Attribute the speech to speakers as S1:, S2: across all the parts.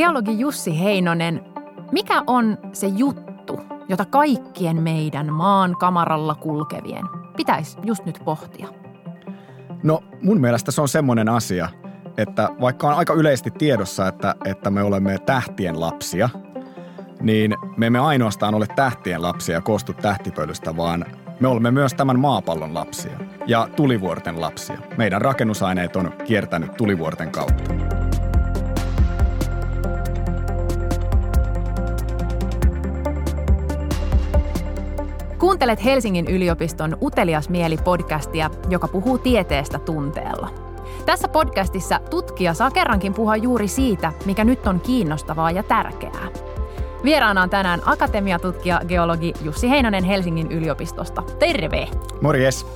S1: Geologi Jussi Heinonen, mikä on se juttu, jota kaikkien meidän maan kamaralla kulkevien pitäisi just nyt pohtia?
S2: No mun mielestä se on semmoinen asia, että vaikka on aika yleisesti tiedossa, että, että me olemme tähtien lapsia, niin me emme ainoastaan ole tähtien lapsia ja koostu tähtipölystä, vaan me olemme myös tämän maapallon lapsia ja tulivuorten lapsia. Meidän rakennusaineet on kiertänyt tulivuorten kautta.
S1: Kuuntelet Helsingin yliopiston Utelias mieli podcastia, joka puhuu tieteestä tunteella. Tässä podcastissa tutkija saa kerrankin puhua juuri siitä, mikä nyt on kiinnostavaa ja tärkeää. Vieraana on tänään akatemiatutkija geologi Jussi Heinonen Helsingin yliopistosta. Terve!
S2: Morjes!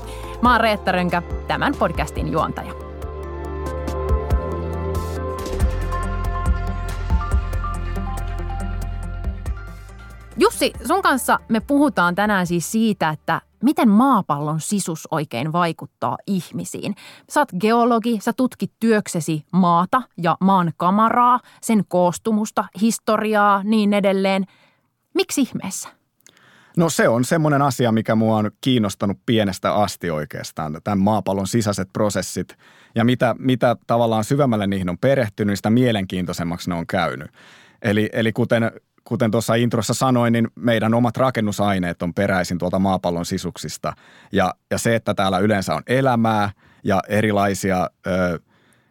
S1: Mä oon Reetta Rönkä, tämän podcastin juontaja. Jussi, sun kanssa me puhutaan tänään siis siitä, että miten maapallon sisus oikein vaikuttaa ihmisiin. Sä oot geologi, sä tutkit työksesi maata ja maan kamaraa, sen koostumusta, historiaa, niin edelleen. Miksi ihmeessä?
S2: No se on semmoinen asia, mikä mua on kiinnostanut pienestä asti oikeastaan, tämän maapallon sisäiset prosessit. Ja mitä, mitä tavallaan syvemmälle niihin on perehtynyt, sitä mielenkiintoisemmaksi ne on käynyt. Eli, eli kuten kuten tuossa introssa sanoin, niin meidän omat rakennusaineet on peräisin tuolta maapallon sisuksista. Ja, ja se, että täällä yleensä on elämää ja erilaisia, ö,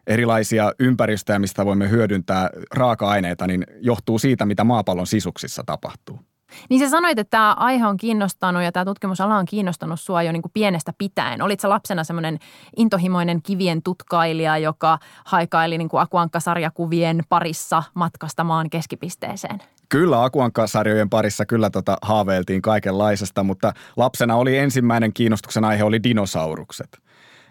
S2: erilaisia ympäristöjä, mistä voimme hyödyntää raaka-aineita, niin johtuu siitä, mitä maapallon sisuksissa tapahtuu.
S1: Niin sä sanoit, että tämä aihe on kiinnostanut ja tämä tutkimusala on kiinnostanut sua jo niin kuin pienestä pitäen. Olit sä lapsena semmoinen intohimoinen kivien tutkailija, joka haikaili niin kuin Akuankka-sarjakuvien parissa matkastamaan keskipisteeseen?
S2: Kyllä, Akuankka-sarjojen parissa kyllä tota haaveiltiin kaikenlaisesta, mutta lapsena oli ensimmäinen kiinnostuksen aihe oli dinosaurukset.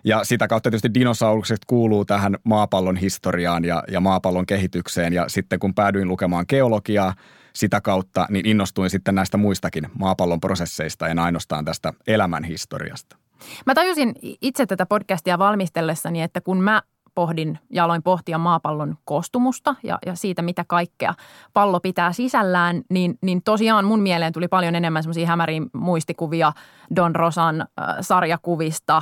S2: Ja sitä kautta tietysti dinosaurukset kuuluu tähän maapallon historiaan ja, ja maapallon kehitykseen. Ja sitten kun päädyin lukemaan geologiaa sitä kautta, niin innostuin sitten näistä muistakin maapallon prosesseista ja ainoastaan tästä elämän historiasta.
S1: Mä tajusin itse tätä podcastia valmistellessani, että kun mä pohdin ja aloin pohtia maapallon koostumusta ja, ja siitä, mitä kaikkea pallo pitää sisällään, niin, niin tosiaan mun mieleen tuli paljon enemmän semmoisia hämäriä muistikuvia Don Rosan äh, sarjakuvista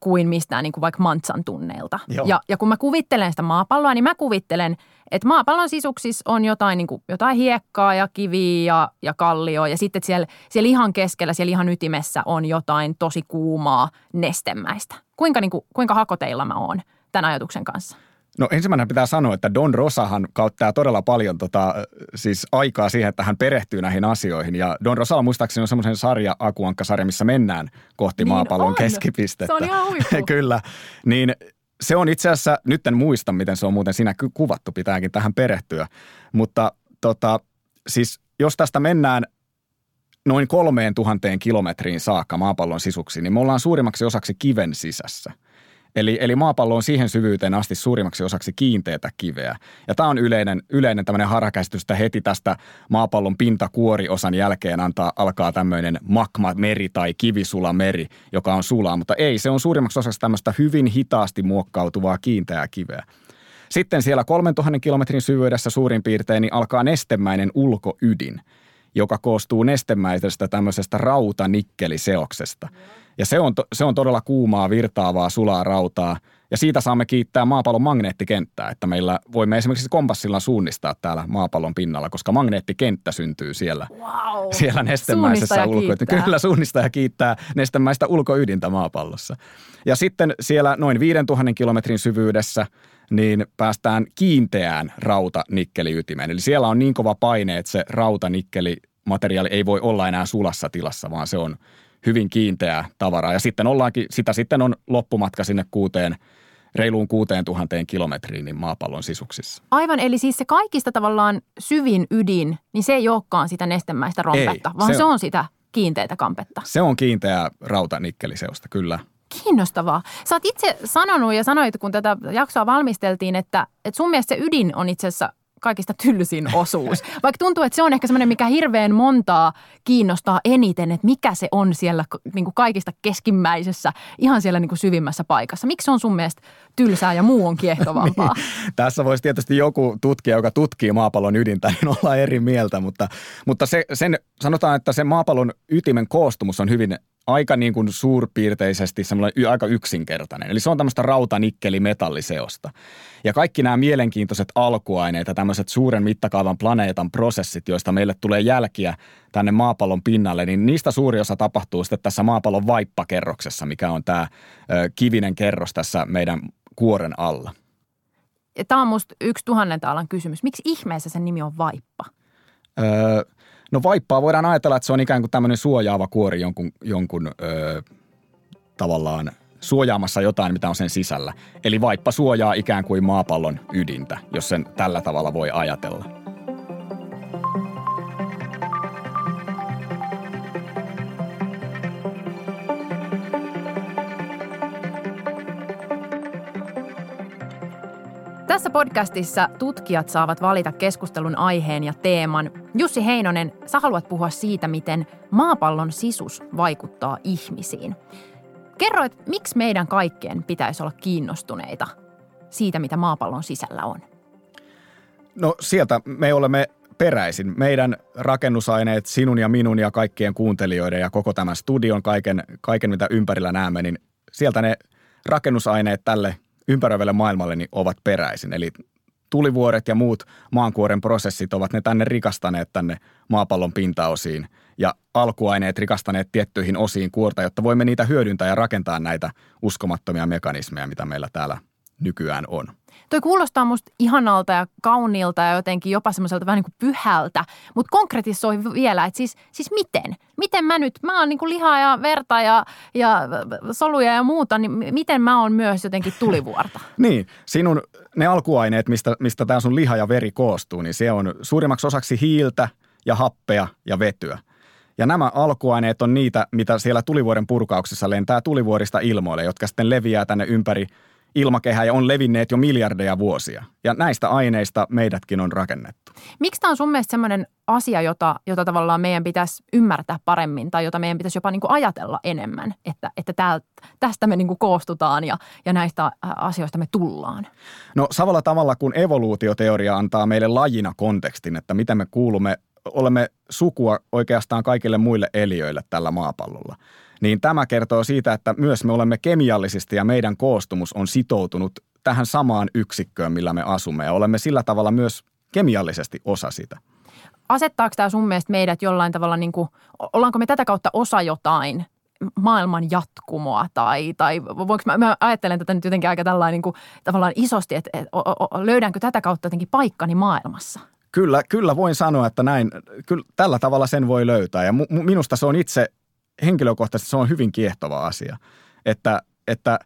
S1: kuin mistään niin kuin vaikka Mantsan tunneilta. Ja, ja kun mä kuvittelen sitä maapalloa, niin mä kuvittelen, että maapallon sisuksissa on jotain, niin kuin, jotain hiekkaa ja kiviä ja, ja kallioa ja sitten siellä, siellä ihan keskellä, siellä ihan ytimessä on jotain tosi kuumaa nestemäistä. Kuinka, niin kuin, kuinka hakoteilla mä oon? Tämän ajatuksen kanssa?
S2: No ensimmäinen pitää sanoa, että Don Rosahan kauttaa todella paljon tota, siis aikaa siihen, että hän perehtyy näihin asioihin. Ja Don Rosa on muistaakseni on semmoisen sarja, Akuankka-sarja, missä mennään kohti niin maapallon on. keskipistettä.
S1: Se on ihan
S2: Kyllä. Niin se on itse asiassa, nyt en muista, miten se on muuten siinä kuvattu, pitääkin tähän perehtyä. Mutta tota, siis jos tästä mennään noin kolmeen tuhanteen kilometriin saakka maapallon sisuksi, niin me ollaan suurimmaksi osaksi kiven sisässä – Eli, eli maapallo on siihen syvyyteen asti suurimmaksi osaksi kiinteätä kiveä. Ja tämä on yleinen, yleinen tämmöinen harhakäsitys, että heti tästä maapallon pintakuoriosan jälkeen antaa, alkaa tämmöinen magma-meri tai kivisula-meri, joka on sulaa. Mutta ei, se on suurimmaksi osaksi tämmöistä hyvin hitaasti muokkautuvaa kiinteää kiveä. Sitten siellä 3000 kilometrin syvyydessä suurin piirtein niin alkaa nestemäinen ulkoydin, joka koostuu nestemäisestä tämmöisestä rautanikkeliseoksesta. Ja se on, se on todella kuumaa, virtaavaa, sulaa rautaa. Ja siitä saamme kiittää maapallon magneettikenttää, että meillä voimme esimerkiksi kompassilla suunnistaa täällä maapallon pinnalla, koska magneettikenttä syntyy siellä,
S1: wow.
S2: siellä nestemäisessä ulkoydintä. Kyllä suunnistaja kiittää nestemäistä ulkoydintä maapallossa. Ja sitten siellä noin 5000 kilometrin syvyydessä niin päästään kiinteään rauta-nikkeliytimeen. Eli siellä on niin kova paine, että se rauta-nikkeli materiaali ei voi olla enää sulassa tilassa, vaan se on hyvin kiinteää tavaraa. Ja sitten ollaankin, sitä sitten on loppumatka sinne kuuteen, reiluun kuuteen tuhanteen kilometriin niin maapallon sisuksissa.
S1: Aivan, eli siis se kaikista tavallaan syvin ydin, niin se ei olekaan sitä nestemäistä rompetta, ei, vaan se on, se on sitä kiinteitä kampetta.
S2: Se on kiinteää rautanikkeliseosta, kyllä.
S1: Kiinnostavaa. Sä oot itse sanonut ja sanoit, kun tätä jaksoa valmisteltiin, että, että sun mielestä se ydin on itse asiassa kaikista tylsin osuus. Vaikka tuntuu, että se on ehkä semmoinen, mikä hirveän montaa kiinnostaa eniten, että mikä se on siellä niin kuin kaikista keskimmäisessä, ihan siellä niin kuin syvimmässä paikassa. Miksi se on sun mielestä tylsää ja muu on kiehtovampaa?
S2: niin. Tässä voisi tietysti joku tutkija, joka tutkii maapallon ydintä, niin olla eri mieltä, mutta, mutta se, sen, sanotaan, että se maapallon ytimen koostumus on hyvin aika niin kuin suurpiirteisesti semmoinen aika yksinkertainen. Eli se on tämmöistä rauta-nikkeli-metalliseosta. Ja kaikki nämä mielenkiintoiset alkuaineet ja tämmöiset suuren mittakaavan planeetan prosessit, joista meille tulee jälkiä tänne maapallon pinnalle, niin niistä suuri osa tapahtuu sitten tässä maapallon vaippakerroksessa, mikä on tämä kivinen kerros tässä meidän kuoren alla.
S1: Tämä on musta yksi tuhannen taalan kysymys. Miksi ihmeessä sen nimi on vaippa?
S2: Öö, No vaippaa voidaan ajatella, että se on ikään kuin tämmöinen suojaava kuori jonkun, jonkun öö, tavallaan suojaamassa jotain, mitä on sen sisällä. Eli vaippa suojaa ikään kuin maapallon ydintä, jos sen tällä tavalla voi ajatella.
S1: Podcastissa tutkijat saavat valita keskustelun aiheen ja teeman. Jussi Heinonen, sä haluat puhua siitä, miten maapallon sisus vaikuttaa ihmisiin. Kerroit, miksi meidän kaikkien pitäisi olla kiinnostuneita siitä, mitä maapallon sisällä on?
S2: No sieltä me olemme peräisin. Meidän rakennusaineet, sinun ja minun ja kaikkien kuuntelijoiden ja koko tämän studion, kaiken, kaiken mitä ympärillä näemme, niin sieltä ne rakennusaineet tälle ympäröivälle maailmalle niin ovat peräisin. Eli tulivuoret ja muut maankuoren prosessit ovat ne tänne rikastaneet tänne maapallon pintaosiin ja alkuaineet rikastaneet tiettyihin osiin kuorta, jotta voimme niitä hyödyntää ja rakentaa näitä uskomattomia mekanismeja, mitä meillä täällä nykyään on.
S1: Toi kuulostaa musta ihanalta ja kauniilta ja jotenkin jopa semmoiselta vähän niin kuin pyhältä, mutta konkretisoi vielä, että siis, siis miten? Miten mä nyt, mä oon niin kuin lihaa ja verta ja, ja soluja ja muuta, niin miten mä oon myös jotenkin tulivuorta?
S2: niin, sinun ne alkuaineet, mistä, mistä tämä sun liha ja veri koostuu, niin se on suurimmaksi osaksi hiiltä ja happea ja vetyä. Ja nämä alkuaineet on niitä, mitä siellä tulivuoren purkauksessa lentää tulivuorista ilmoille, jotka sitten leviää tänne ympäri – ilmakehä ja on levinneet jo miljardeja vuosia. Ja näistä aineista meidätkin on rakennettu.
S1: Miksi tämä on sun mielestä sellainen asia, jota, jota tavallaan meidän pitäisi ymmärtää paremmin tai jota meidän pitäisi jopa niin kuin ajatella enemmän, että, että täältä, tästä me niin kuin koostutaan ja, ja näistä asioista me tullaan?
S2: No samalla tavalla kuin evoluutioteoria antaa meille lajina kontekstin, että miten me kuulumme, olemme sukua oikeastaan kaikille muille eliöille tällä maapallolla – niin tämä kertoo siitä, että myös me olemme kemiallisesti ja meidän koostumus on sitoutunut tähän samaan yksikköön, millä me asumme ja olemme sillä tavalla myös kemiallisesti osa sitä.
S1: Asettaako tämä sun mielestä meidät jollain tavalla, niin kuin, ollaanko me tätä kautta osa jotain maailman jatkumoa tai, tai voinko mä, mä ajattelen tätä nyt jotenkin aika tällainen niin kuin, tavallaan isosti, että, että löydänkö tätä kautta jotenkin paikkani maailmassa?
S2: Kyllä, kyllä voin sanoa, että näin, kyllä tällä tavalla sen voi löytää ja mu, minusta se on itse henkilökohtaisesti se on hyvin kiehtova asia, että, että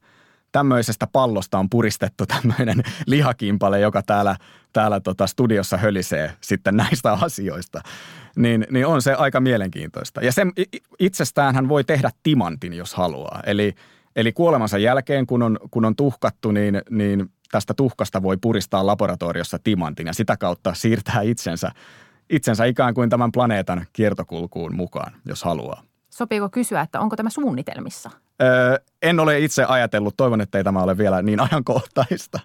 S2: tämmöisestä pallosta on puristettu tämmöinen lihakimpale, joka täällä, täällä tota studiossa hölisee sitten näistä asioista. Niin, niin on se aika mielenkiintoista. Ja sen itsestään hän voi tehdä timantin, jos haluaa. Eli, eli kuolemansa jälkeen, kun on, kun on tuhkattu, niin, niin tästä tuhkasta voi puristaa laboratoriossa timantin ja sitä kautta siirtää itsensä, itsensä ikään kuin tämän planeetan kiertokulkuun mukaan, jos haluaa.
S1: Sopiiko kysyä, että onko tämä suunnitelmissa?
S2: Öö, en ole itse ajatellut. Toivon, että ei tämä ole vielä niin ajankohtaista.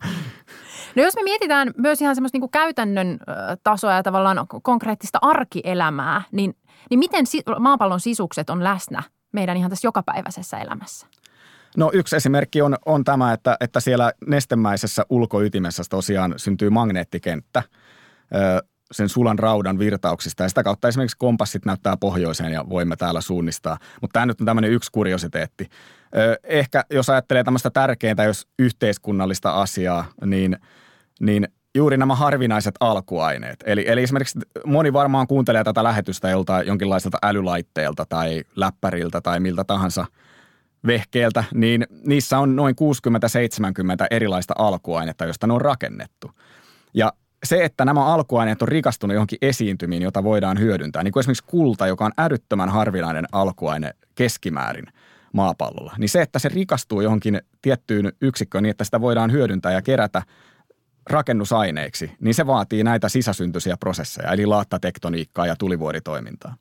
S1: No jos me mietitään myös ihan semmoista niin kuin käytännön tasoa ja tavallaan konkreettista arkielämää, niin, niin miten maapallon sisukset on läsnä meidän ihan tässä jokapäiväisessä elämässä?
S2: No yksi esimerkki on, on tämä, että, että siellä nestemäisessä ulkoytimessä tosiaan syntyy magneettikenttä. Sen sulan raudan virtauksista ja sitä kautta esimerkiksi kompassit näyttää pohjoiseen ja voimme täällä suunnistaa. Mutta tämä nyt on tämmöinen yksi kuriositeetti. Ehkä jos ajattelee tämmöistä tärkeintä, jos yhteiskunnallista asiaa, niin, niin juuri nämä harvinaiset alkuaineet. Eli, eli esimerkiksi moni varmaan kuuntelee tätä lähetystä joltain jonkinlaiselta älylaitteelta tai läppäriltä tai miltä tahansa vehkeeltä, niin niissä on noin 60-70 erilaista alkuainetta, joista ne on rakennettu. Ja se, että nämä alkuaineet on rikastunut johonkin esiintymiin, jota voidaan hyödyntää, niin kuin esimerkiksi kulta, joka on älyttömän harvinainen alkuaine keskimäärin maapallolla, niin se, että se rikastuu johonkin tiettyyn yksikköön niin, että sitä voidaan hyödyntää ja kerätä rakennusaineiksi, niin se vaatii näitä sisäsyntyisiä prosesseja, eli laattatektoniikkaa ja tulivuoritoimintaa.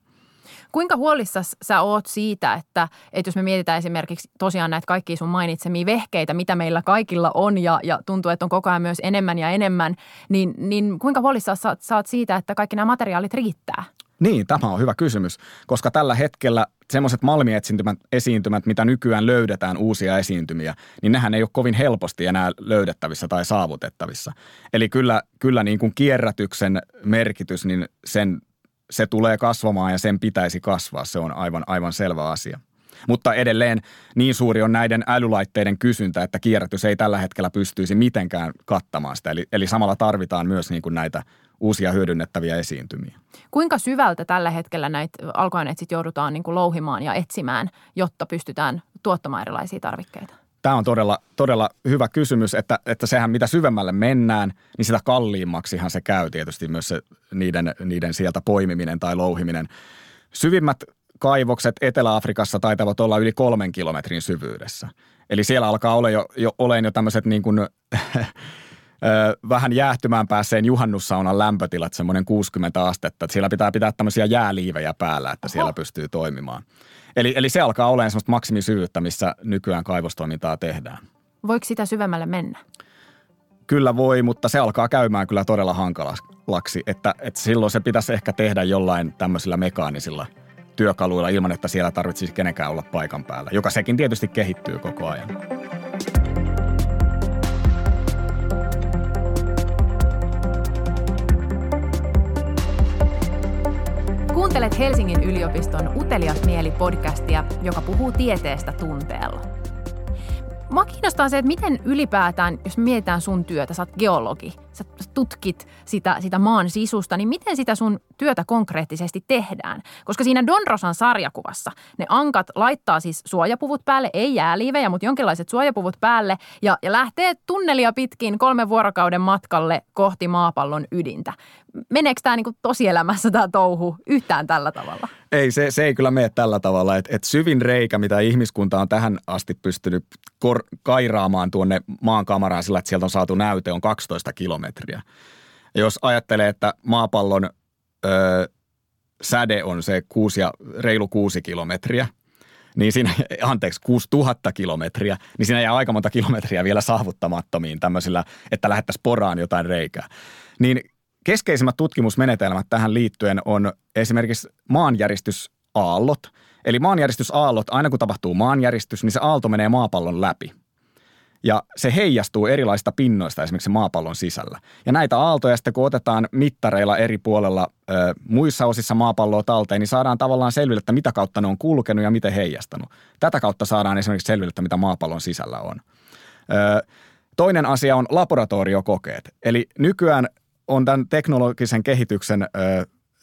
S1: Kuinka huolissa sä oot siitä, että, että jos me mietitään esimerkiksi tosiaan näitä kaikkia sun mainitsemia vehkeitä, mitä meillä kaikilla on ja, ja tuntuu, että on koko ajan myös enemmän ja enemmän, niin, niin kuinka huolissa sä, sä oot siitä, että kaikki nämä materiaalit riittää?
S2: Niin, tämä on hyvä kysymys, koska tällä hetkellä semmoiset malmiesiintymät, esiintymät, mitä nykyään löydetään uusia esiintymiä, niin nehän ei ole kovin helposti enää löydettävissä tai saavutettavissa. Eli kyllä, kyllä niin kuin kierrätyksen merkitys, niin sen, se tulee kasvamaan ja sen pitäisi kasvaa. Se on aivan, aivan selvä asia. Mutta edelleen niin suuri on näiden älylaitteiden kysyntä, että kierrätys ei tällä hetkellä pystyisi mitenkään kattamaan sitä. Eli, eli samalla tarvitaan myös niin kuin näitä uusia hyödynnettäviä esiintymiä.
S1: Kuinka syvältä tällä hetkellä näitä alkuaineet joudutaan niin kuin louhimaan ja etsimään, jotta pystytään tuottamaan erilaisia tarvikkeita?
S2: Tämä on todella, todella hyvä kysymys, että, että sehän mitä syvemmälle mennään, niin sitä kalliimmaksihan se käy tietysti myös se niiden, niiden sieltä poimiminen tai louhiminen. Syvimmät kaivokset Etelä-Afrikassa taitavat olla yli kolmen kilometrin syvyydessä. Eli siellä alkaa olla jo, jo, olen jo tämmöiset niin kuin vähän jäähtymään päässeen juhannussaunan lämpötilat, semmoinen 60 astetta. Että siellä pitää pitää tämmöisiä jääliivejä päällä, että Oho. siellä pystyy toimimaan. Eli, eli se alkaa olemaan semmoista maksimisyvyyttä, missä nykyään kaivostoimintaa tehdään.
S1: Voiko sitä syvemmälle mennä?
S2: Kyllä voi, mutta se alkaa käymään kyllä todella hankalaksi, että, että silloin se pitäisi ehkä tehdä jollain tämmöisillä mekaanisilla työkaluilla ilman, että siellä tarvitsisi kenenkään olla paikan päällä, joka sekin tietysti kehittyy koko ajan.
S1: Kuuntelet Helsingin yliopiston Utelias mieli podcastia, joka puhuu tieteestä tunteella. Mua kiinnostaa se, että miten ylipäätään, jos mietitään sun työtä, sä oot geologi, sä tutkit sitä, sitä maan sisusta, niin miten sitä sun työtä konkreettisesti tehdään? Koska siinä Don Rosan sarjakuvassa ne ankat laittaa siis suojapuvut päälle, ei jääliivejä, mutta jonkinlaiset suojapuvut päälle ja, ja lähtee tunnelia pitkin kolmen vuorokauden matkalle kohti maapallon ydintä. Meneekö tämä niinku tosielämässä tämä touhu yhtään tällä tavalla?
S2: Ei, se, se ei kyllä mene tällä tavalla. Et, et syvin reikä, mitä ihmiskunta on tähän asti pystynyt kor- kairaamaan tuonne maan kamaraan sillä, että sieltä on saatu näyte, on 12 kilometriä. Ja jos ajattelee, että maapallon ö, säde on se kuusi ja, reilu kuusi kilometriä, niin siinä, anteeksi, 6000 kilometriä, niin siinä jää aika monta kilometriä vielä saavuttamattomiin tämmöisillä, että lähettäisiin poraan jotain reikää. Niin keskeisimmät tutkimusmenetelmät tähän liittyen on esimerkiksi maanjäristysaallot. Eli maanjäristysaallot, aina kun tapahtuu maanjäristys, niin se aalto menee maapallon läpi. Ja se heijastuu erilaista pinnoista esimerkiksi maapallon sisällä. Ja näitä aaltoja sitten kun otetaan mittareilla eri puolella ö, muissa osissa maapalloa talteen, niin saadaan tavallaan selville, että mitä kautta ne on kulkenut ja miten heijastanut. Tätä kautta saadaan esimerkiksi selville, että mitä maapallon sisällä on. Ö, toinen asia on laboratoriokokeet. Eli nykyään on tämän teknologisen kehityksen ö,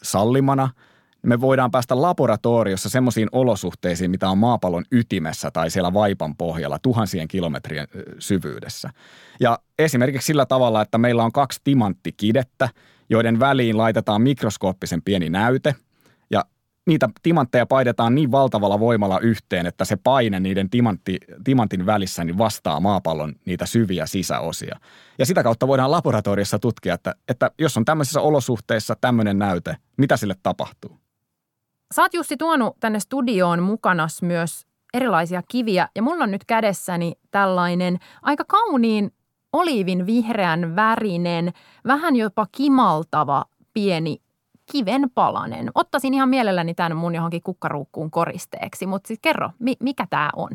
S2: sallimana – me voidaan päästä laboratoriossa semmoisiin olosuhteisiin, mitä on maapallon ytimessä tai siellä vaipan pohjalla tuhansien kilometrien syvyydessä. Ja esimerkiksi sillä tavalla, että meillä on kaksi timanttikidettä, joiden väliin laitetaan mikroskooppisen pieni näyte – niitä timantteja paidetaan niin valtavalla voimalla yhteen, että se paine niiden timantti, timantin välissä niin vastaa maapallon niitä syviä sisäosia. Ja sitä kautta voidaan laboratoriossa tutkia, että, että jos on tämmöisissä olosuhteissa tämmöinen näyte, mitä sille tapahtuu.
S1: Sä oot Jussi tuonut tänne studioon mukanas myös erilaisia kiviä ja mulla on nyt kädessäni tällainen aika kauniin oliivin vihreän värinen, vähän jopa kimaltava pieni kiven palanen. Ottaisin ihan mielelläni tämän mun johonkin kukkaruukkuun koristeeksi, mutta sitten kerro, mi- mikä tämä on?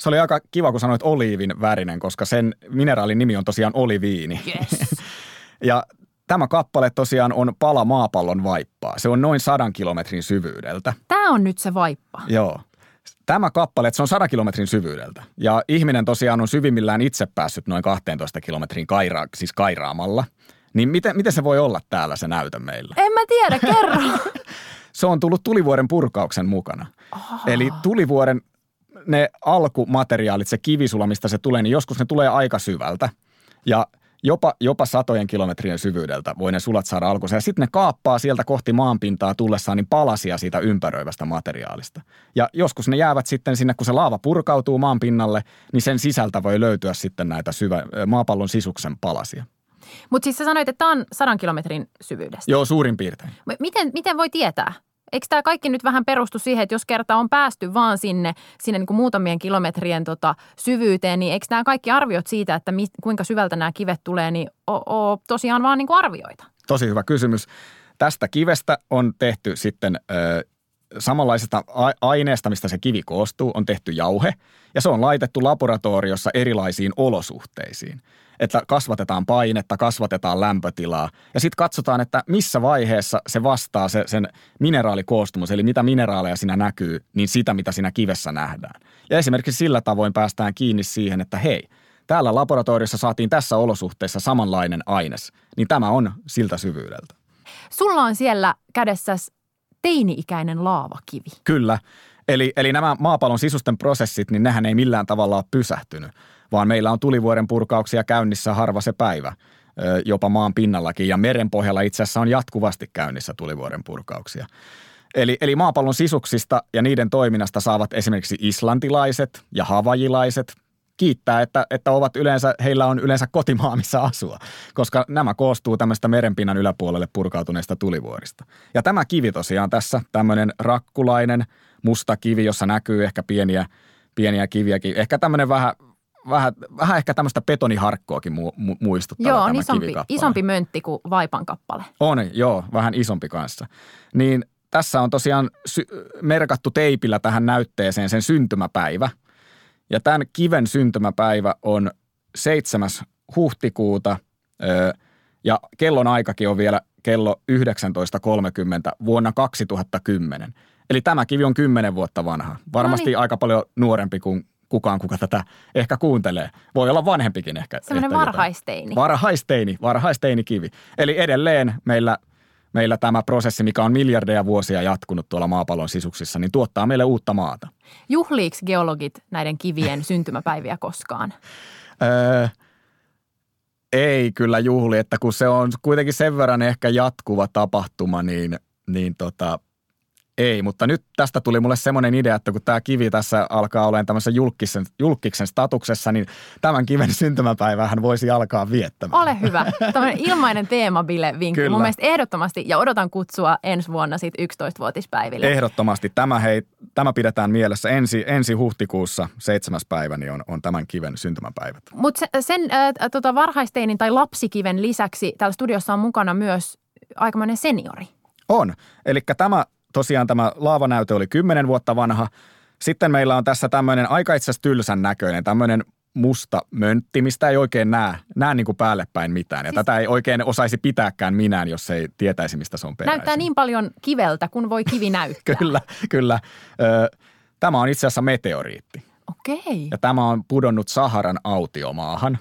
S2: Se oli aika kiva, kun sanoit oliivin värinen, koska sen mineraalin nimi on tosiaan oliviini.
S1: Yes.
S2: ja tämä kappale tosiaan on pala maapallon vaippaa. Se on noin sadan kilometrin syvyydeltä.
S1: Tämä on nyt se vaippa.
S2: Joo. Tämä kappale, se on 100 kilometrin syvyydeltä. Ja ihminen tosiaan on syvimmillään itse päässyt noin 12 kilometrin kaira, siis kairaamalla – niin miten, miten se voi olla täällä se näytö meillä?
S1: En mä tiedä, kerro.
S2: se on tullut tulivuoren purkauksen mukana. Oh. Eli tulivuoren ne alkumateriaalit, se kivisula, mistä se tulee, niin joskus ne tulee aika syvältä. Ja jopa, jopa satojen kilometrien syvyydeltä voi ne sulat saada alkunsa. Ja sitten ne kaappaa sieltä kohti maanpintaa tullessaan niin palasia siitä ympäröivästä materiaalista. Ja joskus ne jäävät sitten sinne, kun se laava purkautuu maanpinnalle, niin sen sisältä voi löytyä sitten näitä syvä, maapallon sisuksen palasia.
S1: Mutta siis sä sanoit, että tämä on sadan kilometrin syvyydestä.
S2: Joo, suurin piirtein.
S1: Miten, miten voi tietää? Eikö tämä kaikki nyt vähän perustu siihen, että jos kerta on päästy vaan sinne, sinne niin kuin muutamien kilometrien tota syvyyteen, niin eikö nämä kaikki arviot siitä, että mi, kuinka syvältä nämä kivet tulee, niin o, o, tosiaan vaan niin kuin arvioita?
S2: Tosi hyvä kysymys. Tästä kivestä on tehty sitten ö, samanlaisesta aineesta, mistä se kivi koostuu, on tehty jauhe ja se on laitettu laboratoriossa erilaisiin olosuhteisiin. Että kasvatetaan painetta, kasvatetaan lämpötilaa ja sitten katsotaan, että missä vaiheessa se vastaa se, sen mineraalikoostumus, eli mitä mineraaleja siinä näkyy, niin sitä, mitä siinä kivessä nähdään. Ja esimerkiksi sillä tavoin päästään kiinni siihen, että hei, täällä laboratoriossa saatiin tässä olosuhteessa samanlainen aines, niin tämä on siltä syvyydeltä.
S1: Sulla on siellä kädessäsi teini-ikäinen laavakivi.
S2: Kyllä. Eli, eli nämä maapallon sisusten prosessit, niin nehän ei millään tavalla ole pysähtynyt, vaan meillä on tulivuoren purkauksia käynnissä harva se päivä, jopa maan pinnallakin. Ja meren pohjalla itse asiassa on jatkuvasti käynnissä tulivuoren purkauksia. Eli, eli maapallon sisuksista ja niiden toiminnasta saavat esimerkiksi islantilaiset ja havajilaiset kiittää, että, että ovat yleensä, heillä on yleensä kotimaa, missä asua, koska nämä koostuu tämmöistä merenpinnan yläpuolelle purkautuneista tulivuorista. Ja tämä kivi tosiaan tässä, tämmöinen rakkulainen musta kivi, jossa näkyy ehkä pieniä, pieniä kiviäkin, ehkä tämmöinen vähän vähän, vähän ehkä tämmöistä betoniharkkoakin mu, mu, muistuttaa
S1: Joo, on isompi, isompi möntti kuin vaipan kappale.
S2: On, joo, vähän isompi kanssa. Niin tässä on tosiaan sy- merkattu teipillä tähän näytteeseen sen syntymäpäivä – ja tämän kiven syntymäpäivä on 7. huhtikuuta ja kellon aikakin on vielä kello 19.30 vuonna 2010. Eli tämä kivi on 10 vuotta vanha. Varmasti no niin. aika paljon nuorempi kuin kukaan, kuka tätä ehkä kuuntelee. Voi olla vanhempikin ehkä.
S1: Sellainen varhaisteini.
S2: Varhaisteini, varhaisteini kivi. Eli edelleen meillä – meillä tämä prosessi, mikä on miljardeja vuosia jatkunut tuolla maapallon sisuksissa, niin tuottaa meille uutta maata.
S1: Juhliiko geologit näiden kivien syntymäpäiviä koskaan?
S2: Öö, ei kyllä juhli, että kun se on kuitenkin sen verran ehkä jatkuva tapahtuma, niin, niin tota, ei, mutta nyt tästä tuli mulle semmoinen idea, että kun tämä kivi tässä alkaa olemaan tämmöisen julkisen, julkiksen statuksessa, niin tämän kiven syntymäpäivähän voisi alkaa viettämään.
S1: Ole hyvä. Tämmöinen ilmainen teemabile vinkki. Mun mielestä ehdottomasti, ja odotan kutsua ensi vuonna sitten 11-vuotispäiville.
S2: Ehdottomasti. Tämä, hei, tämä pidetään mielessä. Ensi, ensi huhtikuussa, seitsemäs päivä, niin on, on tämän kiven syntymäpäivät.
S1: Mutta sen, sen äh, tota varhaisteinin tai lapsikiven lisäksi täällä studiossa on mukana myös aikamoinen seniori.
S2: On. Eli tämä tosiaan tämä laavanäyte oli 10 vuotta vanha. Sitten meillä on tässä tämmöinen aika itse asiassa tylsän näköinen, tämmöinen musta möntti, mistä ei oikein näe, näe niin kuin päälle päin mitään. Ja siis... tätä ei oikein osaisi pitääkään minään, jos ei tietäisi, mistä se on peräisin.
S1: Näyttää niin paljon kiveltä, kun voi kivi näyttää.
S2: kyllä, kyllä. Tämä on itse asiassa meteoriitti.
S1: Okei.
S2: Ja tämä on pudonnut Saharan autiomaahan.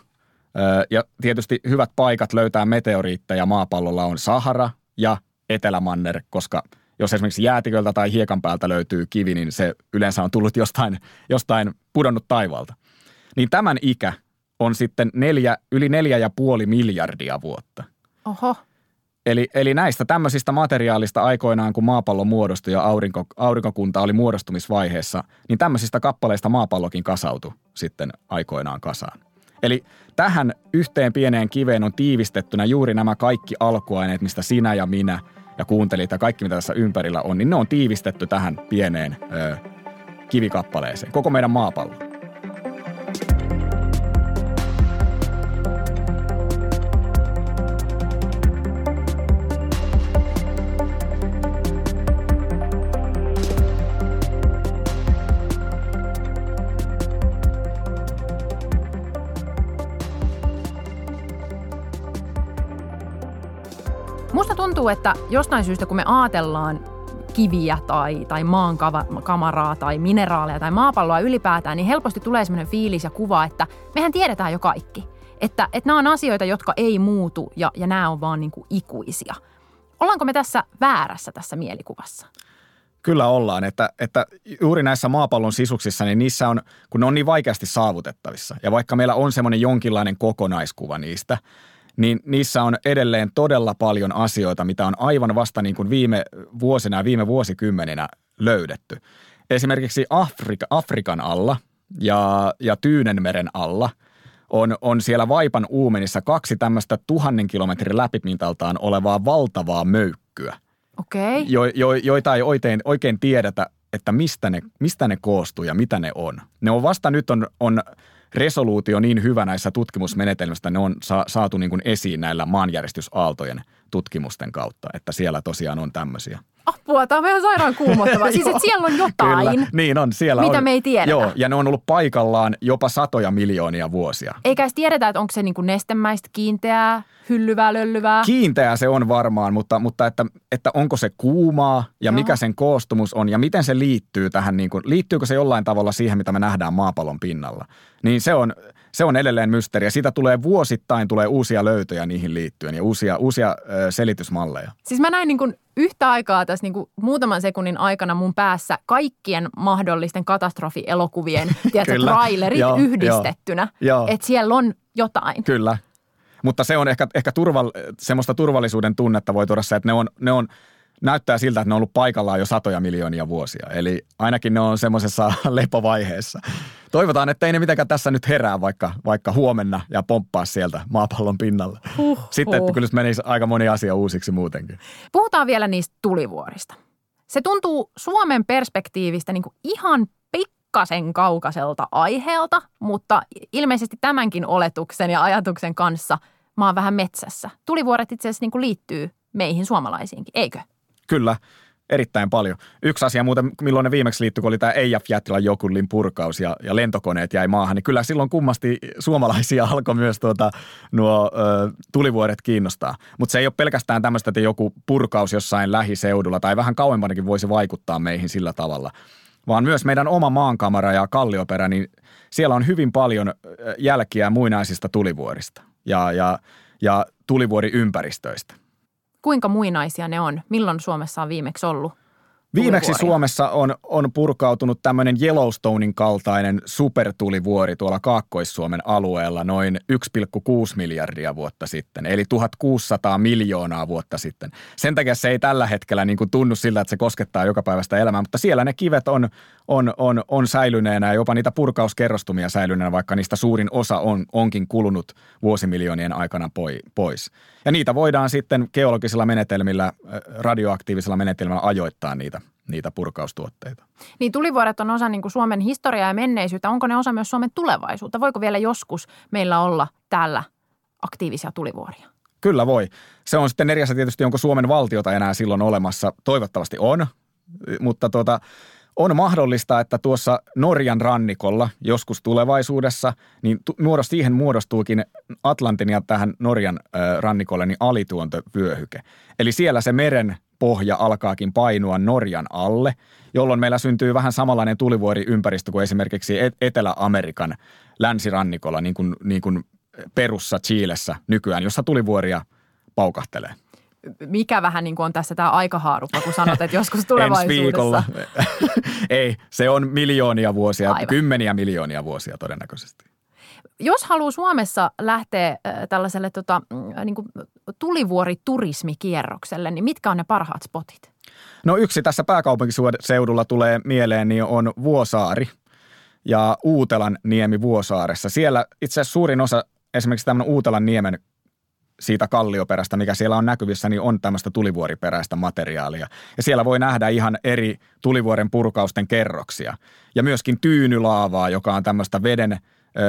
S2: Ja tietysti hyvät paikat löytää meteoriitteja maapallolla on Sahara ja Etelämanner, koska – jos esimerkiksi jäätiköltä tai hiekan päältä löytyy kivi, niin se yleensä on tullut jostain, jostain pudonnut taivaalta. Niin tämän ikä on sitten neljä, yli neljä ja puoli miljardia vuotta.
S1: Oho.
S2: Eli, eli näistä tämmöisistä materiaalista aikoinaan, kun maapallo muodostui ja aurinko, aurinkokunta oli muodostumisvaiheessa, niin tämmöisistä kappaleista maapallokin kasautui sitten aikoinaan kasaan. Eli tähän yhteen pieneen kiveen on tiivistettynä juuri nämä kaikki alkuaineet, mistä sinä ja minä – ja kuuntelit ja kaikki mitä tässä ympärillä on, niin ne on tiivistetty tähän pieneen ö, kivikappaleeseen, koko meidän maapallo.
S1: Tuntuu, että jostain syystä kun me ajatellaan kiviä tai, tai maankamaraa tai mineraaleja tai maapalloa ylipäätään, niin helposti tulee sellainen fiilis ja kuva, että mehän tiedetään jo kaikki. Että, että nämä on asioita, jotka ei muutu ja, ja nämä on vaan niin kuin ikuisia. Ollaanko me tässä väärässä tässä mielikuvassa?
S2: Kyllä ollaan, että, että juuri näissä maapallon sisuksissa, niin niissä on, kun ne on niin vaikeasti saavutettavissa. Ja vaikka meillä on semmoinen jonkinlainen kokonaiskuva niistä, niin niissä on edelleen todella paljon asioita, mitä on aivan vasta niin kuin viime vuosina ja viime vuosikymmeninä löydetty. Esimerkiksi Afrika, Afrikan alla ja, ja Tyynenmeren alla on, on siellä Vaipan uumenissa kaksi tämmöistä tuhannen kilometrin läpipintaltaan olevaa valtavaa möykkyä,
S1: Okei.
S2: jo, jo, joita ei oikein, oikein tiedetä, että mistä ne, mistä ne koostuu ja mitä ne on. Ne on vasta nyt on, on resoluutio niin hyvä näissä tutkimusmenetelmistä, ne on sa, saatu niin kuin esiin näillä maanjäristysaaltojen tutkimusten kautta, että siellä tosiaan on tämmöisiä.
S1: Apua, tämä on vähän sairaan kuumottavaa. siis, että siellä on jotain.
S2: Kyllä, niin on. Siellä
S1: Mitä
S2: on,
S1: me ei tiedetä.
S2: Joo, ja ne on ollut paikallaan jopa satoja miljoonia vuosia.
S1: Eikä edes tiedetä, että onko se niin kuin nestemäistä, kiinteää, hyllyvää, löllyvää.
S2: Kiinteää se on varmaan, mutta, mutta että, että onko se kuumaa ja
S1: Joo.
S2: mikä sen koostumus on ja miten se liittyy tähän, niin kuin, liittyykö se jollain tavalla siihen, mitä me nähdään maapallon pinnalla. Niin se on, se on edelleen mysteeri ja siitä tulee vuosittain tulee uusia löytöjä niihin liittyen ja uusia, uusia ö, selitysmalleja.
S1: Siis mä näin niin kuin yhtä aikaa tässä niin kuin muutaman sekunnin aikana mun päässä kaikkien mahdollisten katastrofielokuvien tiedätkö, trailerit
S2: Joo,
S1: yhdistettynä. Että siellä on jotain.
S2: Kyllä. Mutta se on ehkä, ehkä turval, semmoista turvallisuuden tunnetta voi tuoda se, että ne on, ne on, näyttää siltä, että ne on ollut paikallaan jo satoja miljoonia vuosia. Eli ainakin ne on semmoisessa lepovaiheessa. Toivotaan, että ei ne mitenkään tässä nyt herää vaikka, vaikka huomenna ja pomppaa sieltä maapallon pinnalle.
S1: Huh,
S2: Sitten
S1: huh.
S2: kyllä menisi aika moni asia uusiksi muutenkin.
S1: Puhutaan vielä niistä tulivuorista. Se tuntuu Suomen perspektiivistä niin kuin ihan pikkasen kaukaiselta aiheelta, mutta ilmeisesti tämänkin oletuksen ja ajatuksen kanssa mä oon vähän metsässä. Tulivuoret itse asiassa niin kuin liittyy meihin suomalaisiinkin, eikö?
S2: Kyllä, erittäin paljon. Yksi asia muuten, milloin ne viimeksi liittyi, kun oli tämä Eijaf-Jättilän Jokullin purkaus ja, ja lentokoneet jäi maahan, niin kyllä silloin kummasti suomalaisia alkoi myös tuota, nuo ö, tulivuoret kiinnostaa. Mutta se ei ole pelkästään tämmöistä, että joku purkaus jossain lähiseudulla tai vähän kauempanakin voisi vaikuttaa meihin sillä tavalla, vaan myös meidän oma maankamera ja kallioperä, niin siellä on hyvin paljon jälkiä muinaisista tulivuorista ja, ja, ja tulivuoriympäristöistä.
S1: Kuinka muinaisia ne on? Milloin Suomessa on viimeksi ollut
S2: Viimeksi? Suomessa on, on purkautunut tämmöinen Yellowstonein kaltainen supertulivuori tuolla Kaakkois-Suomen alueella noin 1,6 miljardia vuotta sitten, eli 1600 miljoonaa vuotta sitten. Sen takia se ei tällä hetkellä niin kuin tunnu siltä, että se koskettaa jokapäiväistä elämää, mutta siellä ne kivet on, on, on, on säilyneenä ja jopa niitä purkauskerrostumia säilyneenä, vaikka niistä suurin osa on, onkin kulunut vuosimiljoonien aikana poi, pois. Ja niitä voidaan sitten geologisilla menetelmillä, radioaktiivisilla menetelmillä ajoittaa niitä, niitä purkaustuotteita.
S1: Niin tulivuoret on osa niin kuin Suomen historiaa ja menneisyyttä. Onko ne osa myös Suomen tulevaisuutta? Voiko vielä joskus meillä olla täällä aktiivisia tulivuoria?
S2: Kyllä voi. Se on sitten eri asia tietysti, onko Suomen valtiota enää silloin olemassa. Toivottavasti on, mutta tuota, on mahdollista, että tuossa Norjan rannikolla joskus tulevaisuudessa, niin muodost, siihen muodostuukin Atlantin ja tähän Norjan ö, rannikolle niin alituontovyöhyke. Eli siellä se meren pohja alkaakin painua Norjan alle, jolloin meillä syntyy vähän samanlainen tulivuoriympäristö kuin esimerkiksi Et- Etelä-Amerikan länsirannikolla, niin kuin, niin kuin Perussa, Chiilessä nykyään, jossa tulivuoria paukahtelee.
S1: Mikä vähän niin kuin on tässä tämä aikahaarukka, kun sanot, että joskus
S2: Ensi
S1: tulevaisuudessa.
S2: viikolla. Ei, se on miljoonia vuosia,
S1: Aivan.
S2: kymmeniä miljoonia vuosia todennäköisesti.
S1: Jos haluaa Suomessa lähteä äh, tällaiselle tota, mm, niin kuin tulivuoriturismikierrokselle, niin mitkä on ne parhaat spotit?
S2: No yksi tässä pääkaupunkiseudulla tulee mieleen, niin on Vuosaari ja Uutelan niemi Vuosaaressa. Siellä itse asiassa suurin osa esimerkiksi tämmöinen Uutelan niemen siitä kallioperästä, mikä siellä on näkyvissä, niin on tämmöistä tulivuoriperäistä materiaalia. Ja siellä voi nähdä ihan eri tulivuoren purkausten kerroksia. Ja myöskin tyynylaavaa, joka on tämmöistä veden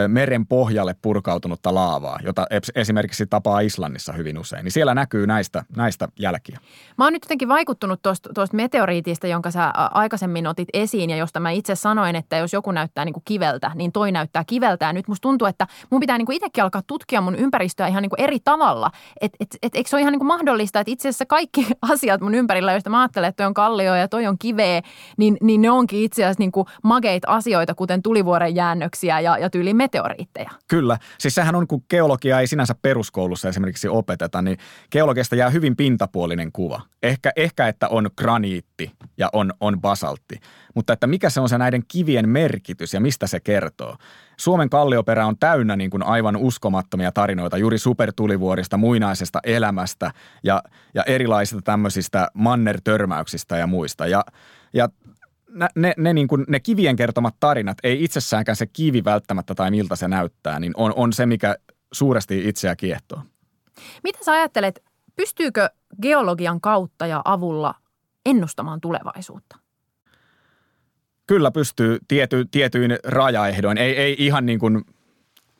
S2: meren pohjalle purkautunutta laavaa, jota esimerkiksi tapaa Islannissa hyvin usein. Niin siellä näkyy näistä, näistä jälkiä.
S1: Mä oon nyt jotenkin vaikuttunut tuosta, tuosta meteoriitista, jonka sä aikaisemmin otit esiin ja josta mä itse sanoin, että jos joku näyttää niin kuin kiveltä, niin toi näyttää kiveltä. Ja nyt musta tuntuu, että mun pitää niin kuin itsekin alkaa tutkia mun ympäristöä ihan niin kuin eri tavalla. Et, et, et, eikö se ole ihan niin kuin mahdollista, että itse asiassa kaikki asiat mun ympärillä, joista mä ajattelen, että toi on kallio ja toi on kiveä, niin, niin ne onkin itse asiassa niin kuin mageita asioita, kuten tulivuoren jäännöksiä ja, ja tyyliin meteoriitteja.
S2: Kyllä. Siis sehän on, kun geologia ei sinänsä peruskoulussa esimerkiksi opeteta, niin geologiasta jää hyvin pintapuolinen kuva. Ehkä, ehkä että on graniitti ja on, on basaltti. Mutta että mikä se on se näiden kivien merkitys ja mistä se kertoo? Suomen kallioperä on täynnä niin kuin aivan uskomattomia tarinoita juuri supertulivuorista, muinaisesta elämästä ja, ja erilaisista tämmöisistä mannertörmäyksistä ja muista. Ja, ja ne, ne, niin kuin, ne kivien kertomat tarinat, ei itsessäänkään se kivi välttämättä tai miltä se näyttää, niin on, on se, mikä suuresti itseä kiehtoo.
S1: Mitä sä ajattelet, pystyykö geologian kautta ja avulla ennustamaan tulevaisuutta?
S2: Kyllä pystyy tiety, tietyin rajaehdoin. Ei, ei ihan niin kuin,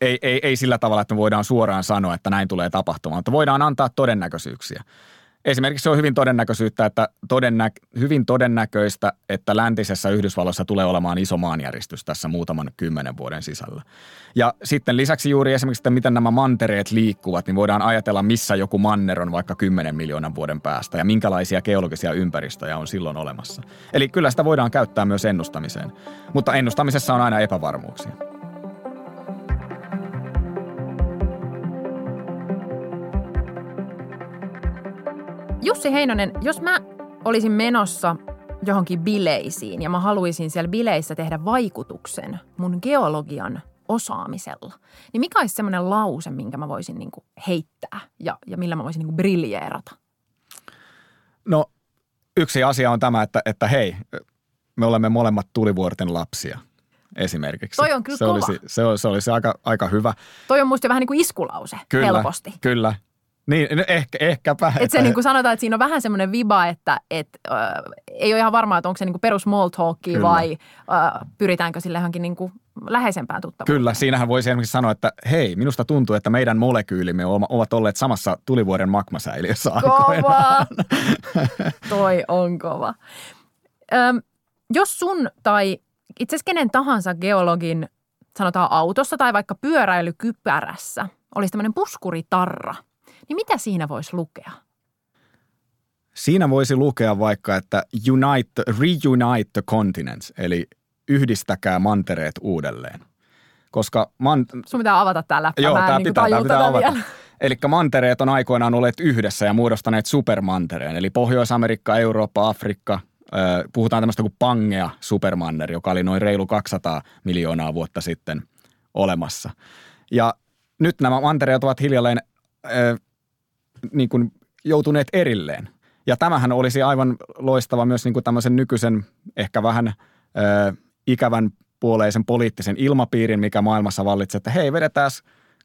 S2: ei, ei, ei sillä tavalla, että me voidaan suoraan sanoa, että näin tulee tapahtumaan, mutta voidaan antaa todennäköisyyksiä. Esimerkiksi se on hyvin todennäköisyyttä, että todennä, hyvin todennäköistä, että läntisessä Yhdysvalloissa tulee olemaan iso maanjäristys tässä muutaman kymmenen vuoden sisällä. Ja sitten lisäksi juuri esimerkiksi, että miten nämä mantereet liikkuvat, niin voidaan ajatella, missä joku manner on vaikka 10 miljoonan vuoden päästä ja minkälaisia geologisia ympäristöjä on silloin olemassa. Eli kyllä sitä voidaan käyttää myös ennustamiseen, mutta ennustamisessa on aina epävarmuuksia.
S1: Jussi Heinonen, jos mä olisin menossa johonkin bileisiin ja mä haluaisin siellä bileissä tehdä vaikutuksen mun geologian osaamisella, niin mikä olisi semmoinen lause, minkä mä voisin niin kuin heittää ja, ja millä mä voisin niin kuin briljeerata?
S2: No yksi asia on tämä, että, että hei, me olemme molemmat tulivuorten lapsia esimerkiksi.
S1: Toi on kyllä
S2: se
S1: kova.
S2: Olisi, se, olisi, se olisi aika, aika hyvä.
S1: Toi on musta jo vähän niin kuin iskulause
S2: Kyllä,
S1: helposti.
S2: Kyllä. Niin, no ehkä, ehkäpä.
S1: Et se niin kuin sanotaan, että siinä on vähän semmoinen viba, että et, äh, ei ole ihan varmaa, että onko se niin kuin perus small talkia
S2: Kyllä.
S1: vai äh, pyritäänkö sille johonkin niin kuin läheisempään tuttavuuteen.
S2: Kyllä, siinähän voisi esimerkiksi sanoa, että hei, minusta tuntuu, että meidän molekyylimme ovat olleet samassa tulivuoren magmasäiliössä aikoinaan.
S1: Kova! Toi on kova. Öm, jos sun tai itse asiassa kenen tahansa geologin, sanotaan autossa tai vaikka pyöräilykypärässä, olisi tämmöinen puskuritarra, niin mitä siinä voisi lukea?
S2: Siinä voisi lukea vaikka, että unite, reunite the continents, eli yhdistäkää mantereet uudelleen. Koska man,
S1: Sun pitää avata tää läppä.
S2: Joo, tämä
S1: niin
S2: pitää, tää pitää avata.
S1: vielä.
S2: Eli mantereet on aikoinaan olleet yhdessä ja muodostaneet supermantereen. Eli Pohjois-Amerikka, Eurooppa, Afrikka. Puhutaan tämmöistä kuin Pangea supermanner, joka oli noin reilu 200 miljoonaa vuotta sitten olemassa. Ja nyt nämä mantereet ovat hiljalleen niin kuin joutuneet erilleen. Ja tämähän olisi aivan loistava myös niin kuin tämmöisen nykyisen ehkä vähän ö, ikävän puoleisen poliittisen ilmapiirin, mikä maailmassa vallitsee, että hei, vedetään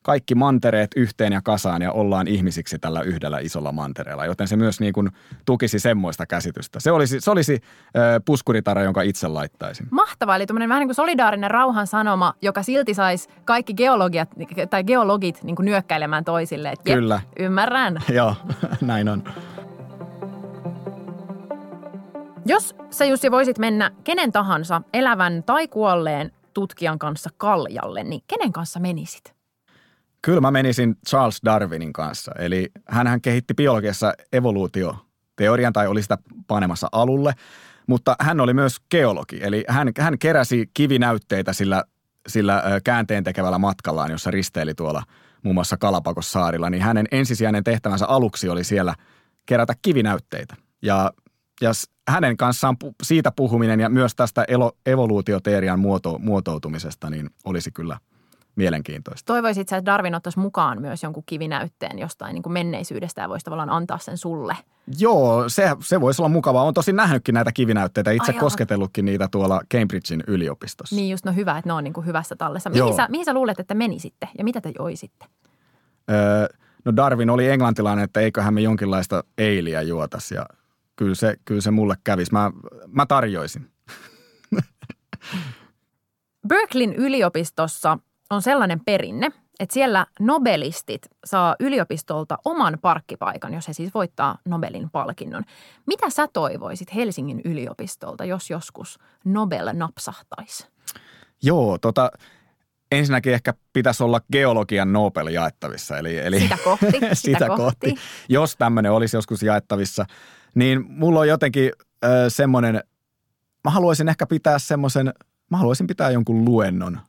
S2: kaikki mantereet yhteen ja kasaan ja ollaan ihmisiksi tällä yhdellä isolla mantereella. Joten se myös niin kuin tukisi semmoista käsitystä. Se olisi, se olisi ö, puskuritara, jonka itse laittaisin.
S1: Mahtavaa, eli tämmöinen vähän niin kuin solidaarinen rauhan sanoma, joka silti saisi kaikki geologiat tai geologit niin kuin nyökkäilemään toisille. Että jep,
S2: Kyllä.
S1: Ymmärrän.
S2: Joo, näin on.
S1: Jos sä Jussi voisit mennä kenen tahansa elävän tai kuolleen tutkijan kanssa kaljalle, niin kenen kanssa menisit?
S2: Kyllä mä menisin Charles Darwinin kanssa. Eli hän kehitti biologiassa evoluutioteorian tai oli sitä panemassa alulle, mutta hän oli myös geologi. Eli hän, hän keräsi kivinäytteitä sillä, sillä käänteen tekevällä matkallaan, jossa risteili tuolla muun muassa Kalapakossaarilla. Niin hänen ensisijainen tehtävänsä aluksi oli siellä kerätä kivinäytteitä. Ja, ja hänen kanssaan siitä puhuminen ja myös tästä evoluutioteorian muoto, muotoutumisesta niin olisi kyllä mielenkiintoista.
S1: Toivoisit sä, että Darwin ottaisi mukaan myös jonkun kivinäytteen jostain niin kuin menneisyydestä ja voisi tavallaan antaa sen sulle?
S2: Joo, se, se voisi olla mukavaa. Olen tosin nähnytkin näitä kivinäytteitä, itse
S1: Ai
S2: kosketellutkin niitä tuolla Cambridgein yliopistossa.
S1: Niin just, no hyvä, että ne on niin kuin hyvässä tallessa. Mihin
S2: Joo.
S1: sä, mihin sä luulet, että menisitte ja mitä te joisitte?
S2: Öö, no Darwin oli englantilainen, että eiköhän me jonkinlaista eiliä juotas ja kyllä se, kyllä se mulle kävisi. Mä, mä tarjoisin.
S1: Berkeleyn yliopistossa on sellainen perinne, että siellä nobelistit saa yliopistolta oman parkkipaikan, jos he siis voittaa Nobelin palkinnon. Mitä sä toivoisit Helsingin yliopistolta, jos joskus Nobel napsahtaisi?
S2: Joo, tota, ensinnäkin ehkä pitäisi olla geologian Nobel jaettavissa. Eli, eli
S1: Sitä kohti, sitä
S2: sitä kohti.
S1: kohti.
S2: Jos tämmöinen olisi joskus jaettavissa, niin mulla on jotenkin äh, semmoinen, mä haluaisin ehkä pitää semmoisen, mä haluaisin pitää jonkun luennon,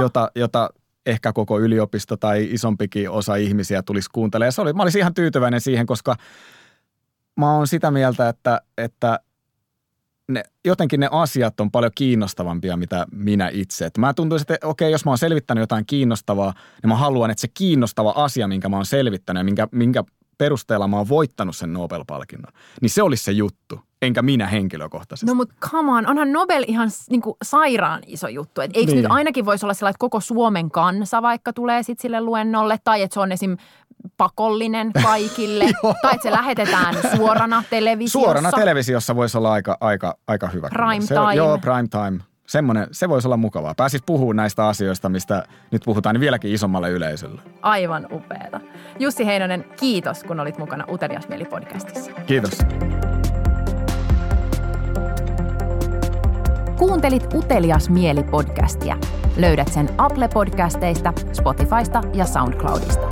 S2: Jota, jota ehkä koko yliopisto tai isompikin osa ihmisiä tulisi kuuntelemaan. Se oli, mä olisin ihan tyytyväinen siihen, koska mä oon sitä mieltä, että, että ne, jotenkin ne asiat on paljon kiinnostavampia, mitä minä itse. Et mä tuntuisin, että okei, jos mä oon selvittänyt jotain kiinnostavaa, niin mä haluan, että se kiinnostava asia, minkä mä oon selvittänyt ja minkä, minkä perusteella mä oon voittanut sen Nobel-palkinnon, niin se olisi se juttu. Enkä minä henkilökohtaisesti.
S1: No mutta come on, onhan Nobel ihan niin kuin, sairaan iso juttu. Et eikö niin. nyt ainakin voisi olla sellainen, että koko Suomen kansa vaikka tulee sitten sille luennolle, tai että se on esim pakollinen kaikille, tai että se lähetetään suorana televisiossa.
S2: Suorana televisiossa voisi olla aika, aika, aika hyvä.
S1: Prime
S2: se,
S1: time.
S2: Joo, prime time. Semmoinen, se voisi olla mukavaa. Pääsis puhumaan näistä asioista, mistä nyt puhutaan, niin vieläkin isommalle yleisölle.
S1: Aivan upeeta. Jussi Heinonen, kiitos kun olit mukana Utelias Mieli-podcastissa.
S2: Kiitos.
S1: Kuuntelit Utelias Mieli-podcastia. Löydät sen Apple-podcasteista, Spotifysta ja SoundCloudista.